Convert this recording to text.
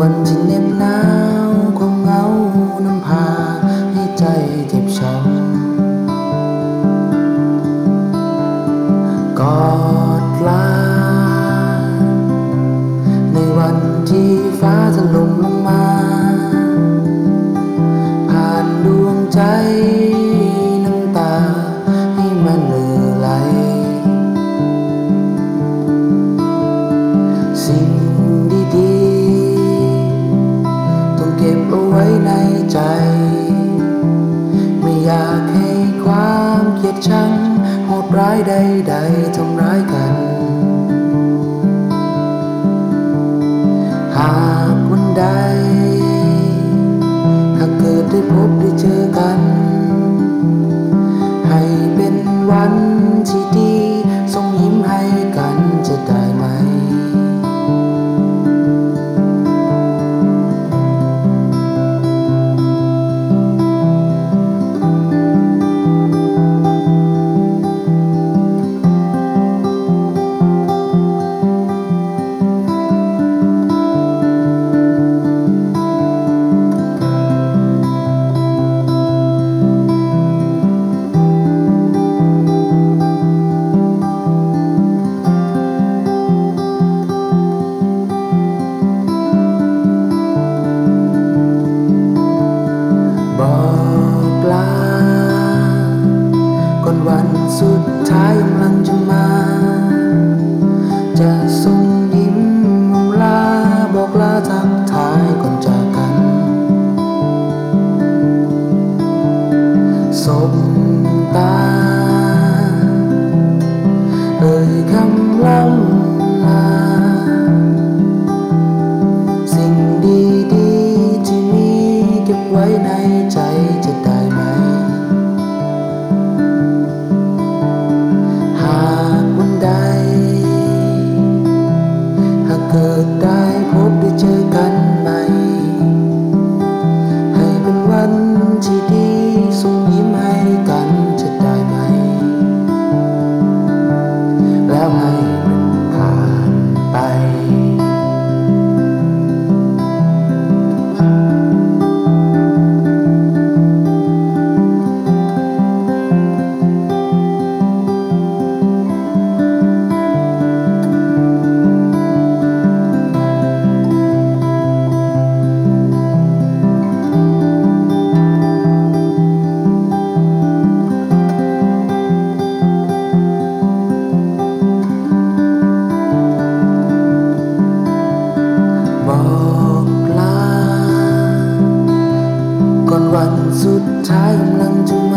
วันที่เหน็บหนาวความเหงาน้ำพาให้ใจเจ็บช้ำกอดลา ในวันที่ฟ้าถล่มลงมา โหดร้ายใดๆทำร้ายกัน หากวันใด หากเกิดได้พบได้เจอกัน วันสุดท้ายกำลังจะมา จะส่ง de Deus. time lang